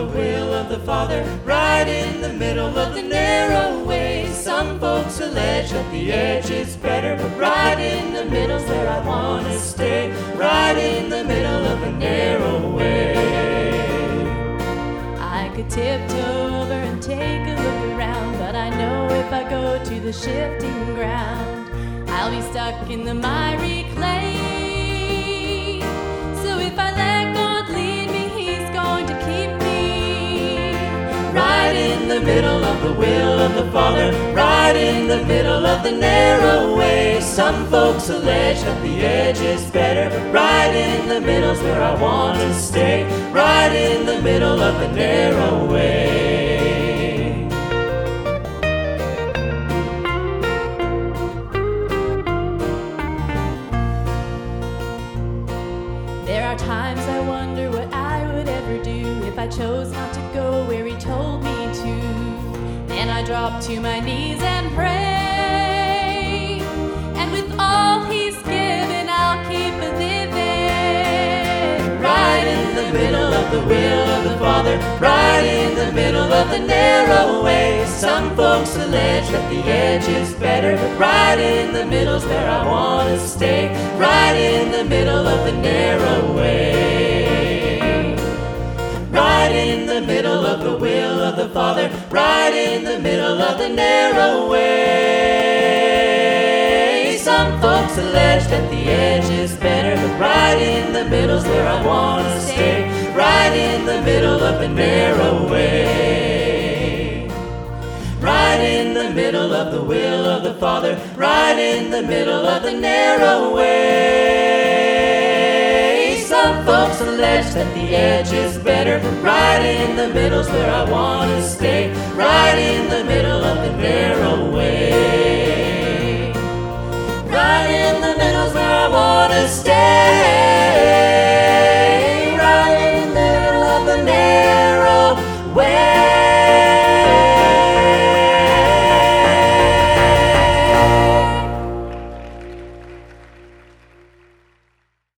the will of the Father, right in the middle of the narrow way. Some folks allege that the edge is better, but right in the middle's where I want to stay, right in the middle of the narrow way. I could tiptoe over and take a look around, but I know if I go to the shifting ground, I'll be stuck in the miry middle of the will of the Father, right in the middle of the narrow way. Some folks allege that the edge is better, but right in the middle's where I want to stay, right in the middle of the narrow way. There are times I wonder what I would ever do if I chose not to I drop to my knees and pray. And with all he's given, I'll keep living. Right in the middle of the will of the Father, right in the middle of the narrow way. Some folks allege that the edge is better, but right in the middle's where I want to stay, right in the middle of the narrow narrow way. Some folks allege that the edge is better, but right in the middle's where I want to stay, right in the middle of the narrow way. Right in the middle of the will of the Father, right in the middle of the narrow way. Some folks allege that the edge is better, but right in the middle's where I want to stay,